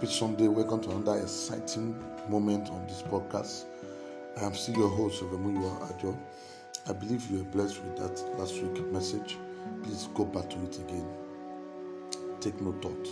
Happy Sunday. Welcome to another exciting moment on this podcast. I am still your host, Ovemuyiwa Ajo. I believe you were blessed with that last week message. Please go back to it again. Take no thought.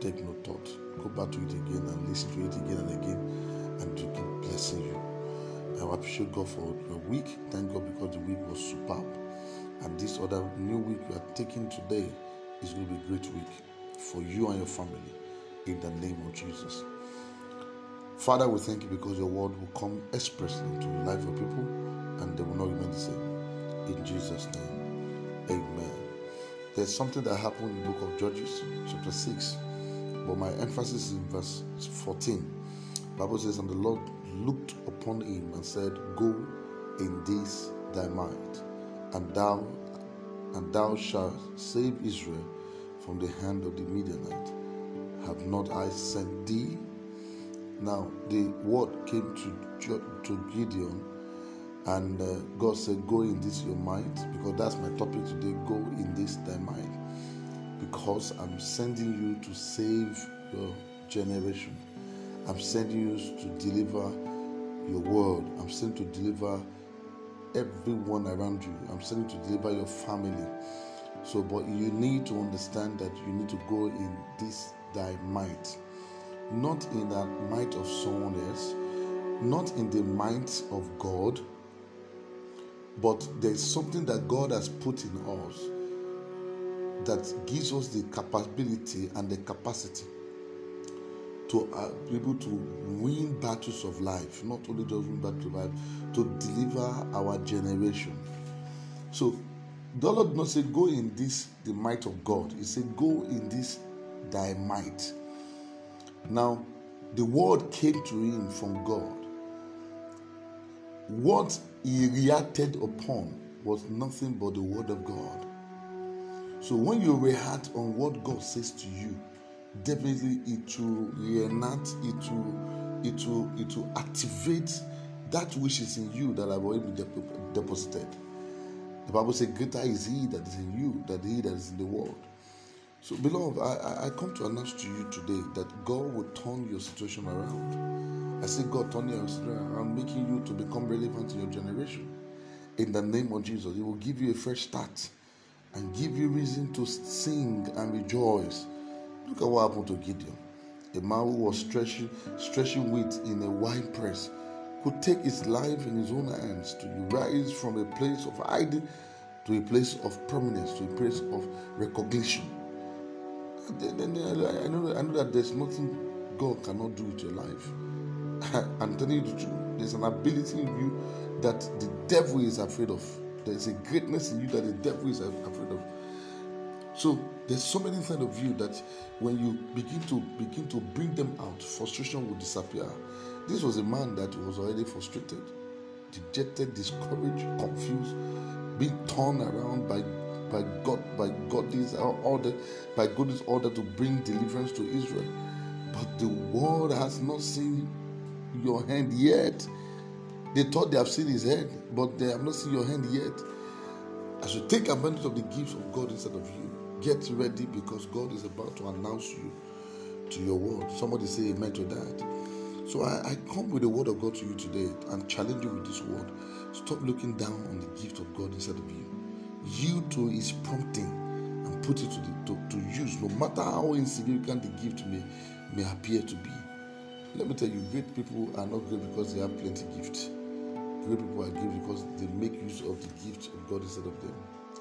Take no thought. Go back to it again and listen to it again and again, and to keep blessing you. I appreciate God for your week. Thank God because the week was superb. And this other new week we are taking today is going to be a great week for you and your family in the name of Jesus. Father, we thank you because your word will come expressly into the life of people and they will not remain the same. In Jesus' name, amen. There's something that happened in the book of Judges, chapter 6, but my emphasis is in verse 14. The Bible says, And the Lord looked upon him and said, Go in this thy might, and thou and thou shalt save Israel from the hand of the Midianite. Have not I sent thee? Now the word came to to Gideon, and uh, God said, "Go in this your might," because that's my topic today. Go in this thy might, because I'm sending you to save your generation. I'm sending you to deliver your world. I'm sending to deliver everyone around you. I'm sending to deliver your family. So, but you need to understand that you need to go in this thy might, not in the might of someone else, not in the might of God, but there's something that God has put in us that gives us the capability and the capacity to uh, be able to win battles of life, not only just win battles of life, to deliver our generation. So the Lord did not say, Go in this, the might of God. He said, Go in this, thy might. Now, the word came to him from God. What he reacted upon was nothing but the word of God. So when you react on what God says to you, definitely it will reenact, it will, it will, it will activate that which is in you that have already deposited. The Bible says, Greater is he that is in you than he that is in the world. So, beloved, I, I come to announce to you today that God will turn your situation around. I say, God, turn your situation around, making you to become relevant in your generation. In the name of Jesus, He will give you a fresh start and give you reason to sing and rejoice. Look at what happened to Gideon. A man who was stretching, stretching wheat in a wine press could take his life in his own hands to rise from a place of hiding to a place of prominence, to a place of recognition. I, know, I know that there's nothing God cannot do with your life. I'm telling you the truth. There's an ability in you that the devil is afraid of. There's a greatness in you that the devil is afraid of. So there's so many inside of you that when you begin to begin to bring them out, frustration will disappear. This was a man that was already frustrated, dejected, discouraged, confused, being torn around by by God, by God's order, by God's order to bring deliverance to Israel. But the world has not seen your hand yet. They thought they have seen his head, but they have not seen your hand yet. As you take advantage of the gifts of God inside of you, get ready because God is about to announce you to your world. Somebody say amen to that. So I, I come with the word of God to you today and challenge you with this word. Stop looking down on the gift of God inside of you yield to his prompting and put it to, the, to, to use, no matter how insignificant the gift may, may appear to be. Let me tell you, great people are not great because they have plenty gifts. Great people are great because they make use of the gift of God instead of them.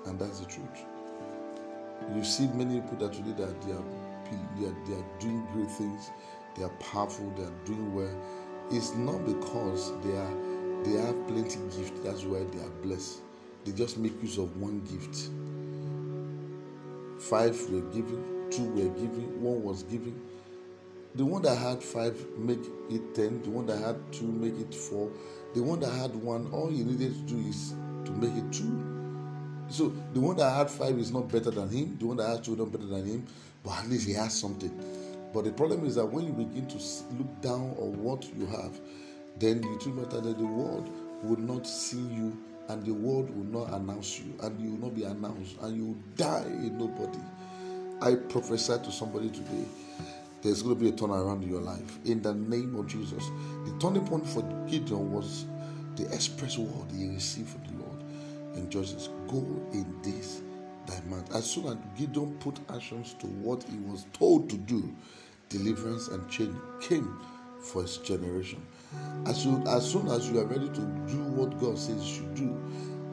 And that's the truth. You see many people that today that they are, they are, they are doing great things, they are powerful, they are doing well. It's not because they are they have plenty gift, that's why they are blessed they just make use of one gift. Five were given, two were given, one was given. The one that had five make it ten, the one that had two make it four, the one that had one, all you needed to do is to make it two. So the one that had five is not better than him, the one that has two is not better than him, but at least he has something. But the problem is that when you begin to look down on what you have, then you too matter that the world will not see you and the world will not announce you, and you will not be announced, and you die in nobody. I prophesy to somebody today there's going to be a turnaround in your life. In the name of Jesus. The turning point for Gideon was the express word he received from the Lord. And Jesus, go in this thy. As soon as Gideon put actions to what he was told to do, deliverance and change came for his generation. As, you, as soon as you are ready to do what God says you should do,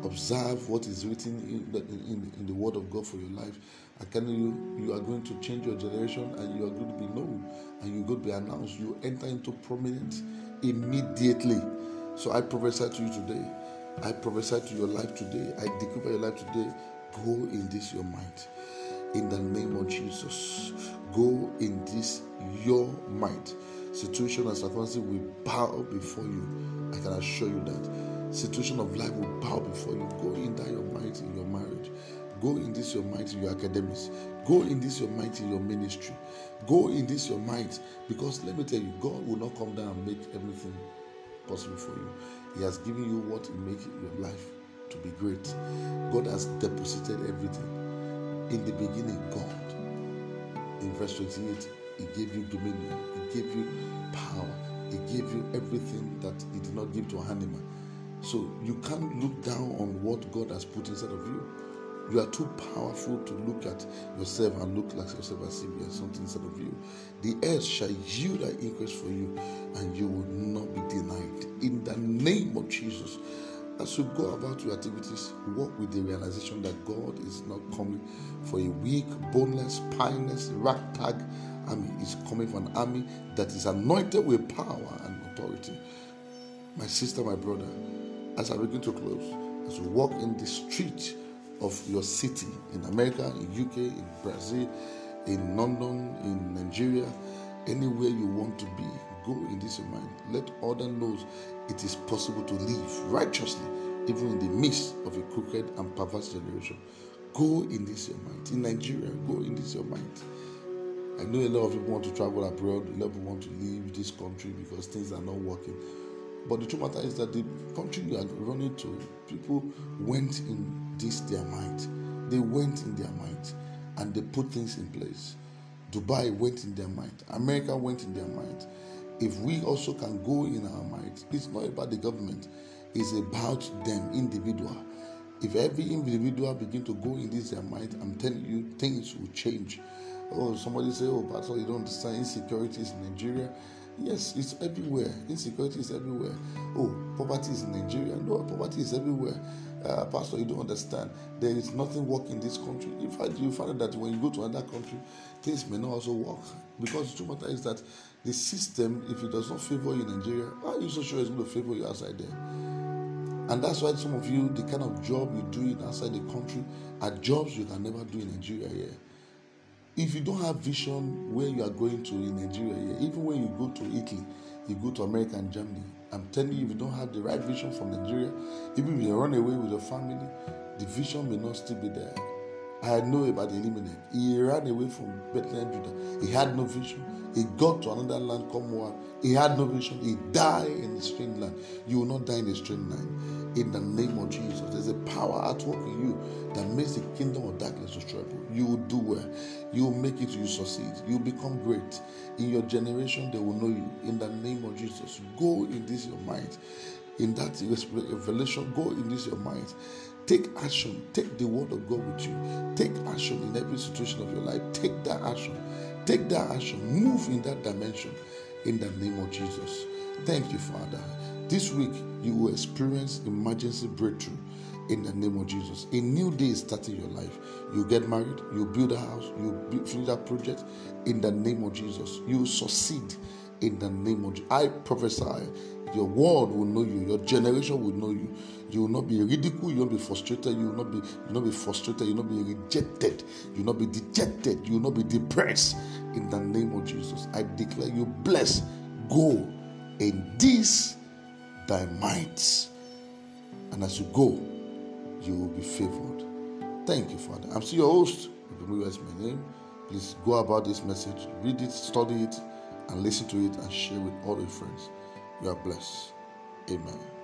observe what is written in the, in, in the Word of God for your life. I can you you are going to change your generation and you are going to be known and you're going to be announced. You enter into prominence immediately. So I prophesy to you today. I prophesy to your life today. I declare your life today. Go in this your mind. In the name of Jesus. Go in this your might. Situation and circumstances will bow before you. I can assure you that. Situation of life will bow before you. Go in that your might in your marriage. Go in this your might in your academics. Go in this your might in your ministry. Go in this your might because let me tell you, God will not come down and make everything possible for you. He has given you what will make your life to be great. God has deposited everything. In the beginning, God, in verse 28, He gave you dominion, He gave you power, He gave you everything that He did not give to an animal. So you can't look down on what God has put inside of you. You are too powerful to look at yourself and look like yourself as if you have something inside of you. The earth shall yield an increase for you, and you will not be denied. In the name of Jesus. As you go about your activities, walk with the realization that God is not coming for a weak, boneless, spineless, ragtag army. He's coming for an army that is anointed with power and authority. My sister, my brother, as I begin to close, as you walk in the street of your city in America, in UK, in Brazil, in London, in Nigeria, anywhere you want to be, go in this mind. Let other knows it is possible to live righteously, even in the midst of a crooked and perverse generation. Go in this your mind. In Nigeria, go in this your mind. I know a lot of people want to travel abroad, a lot of people want to leave this country because things are not working. But the truth matter is that the country you are running to, people went in this their mind. They went in their mind and they put things in place. Dubai went in their mind. America went in their mind. If we also can go in our mind, it's not about the government, it's about them individual. If every individual begin to go in this their mind, I'm telling you, things will change. Oh, somebody say, Oh, Pastor, you don't understand insecurity in Nigeria. Yes, it's everywhere. Insecurity is everywhere. Oh, poverty is in Nigeria. No, poverty is everywhere. Uh, Pastor, you don't understand. There is nothing working in this country. In fact, you find that when you go to another country, things may not also work. Because the truth matter is that the system, if it does not favor you in Nigeria, are you so sure it's going to favor you outside there? And that's why some of you, the kind of job you do in outside the country, are jobs you can never do in Nigeria here. If you don't have vision where you are going to in Nigeria here, even when you go to Italy, you go to America and Germany, I'm telling you, if you don't have the right vision from Nigeria, even if you run away with your family, the vision may not still be there. I know about Elimelech. He ran away from Bethlehem, Judah. He had no vision. He got to another land called Moab. He had no vision. He died in the strange land. You will not die in the strange land. In the name of Jesus, there's a power at work in you that makes the kingdom of darkness struggle. You will do well. You will make it. You succeed. You will become great. In your generation, they will know you. In the name of Jesus, go in this your mind. In that revelation, go in this your mind. Take action. Take the word of God with you. Take action in every situation of your life. Take that action. Take that action. Move in that dimension in the name of Jesus. Thank you, Father. This week, you will experience emergency breakthrough in the name of Jesus. A new day is starting your life. You get married, you build a house, you finish that project in the name of Jesus. You succeed in the name of Jesus. I prophesy your world will know you, your generation will know you. You will not be ridiculed, you will not be frustrated, you will not be you will not be frustrated, you will not be rejected, you will not be dejected, you will not be depressed. In the name of Jesus, I declare you blessed. Go in this thy might. And as you go, you will be favored. Thank you, Father. I'm still your host. Is my name. Please go about this message, read it, study it, and listen to it, and share with all your friends. You are blessed. Amen.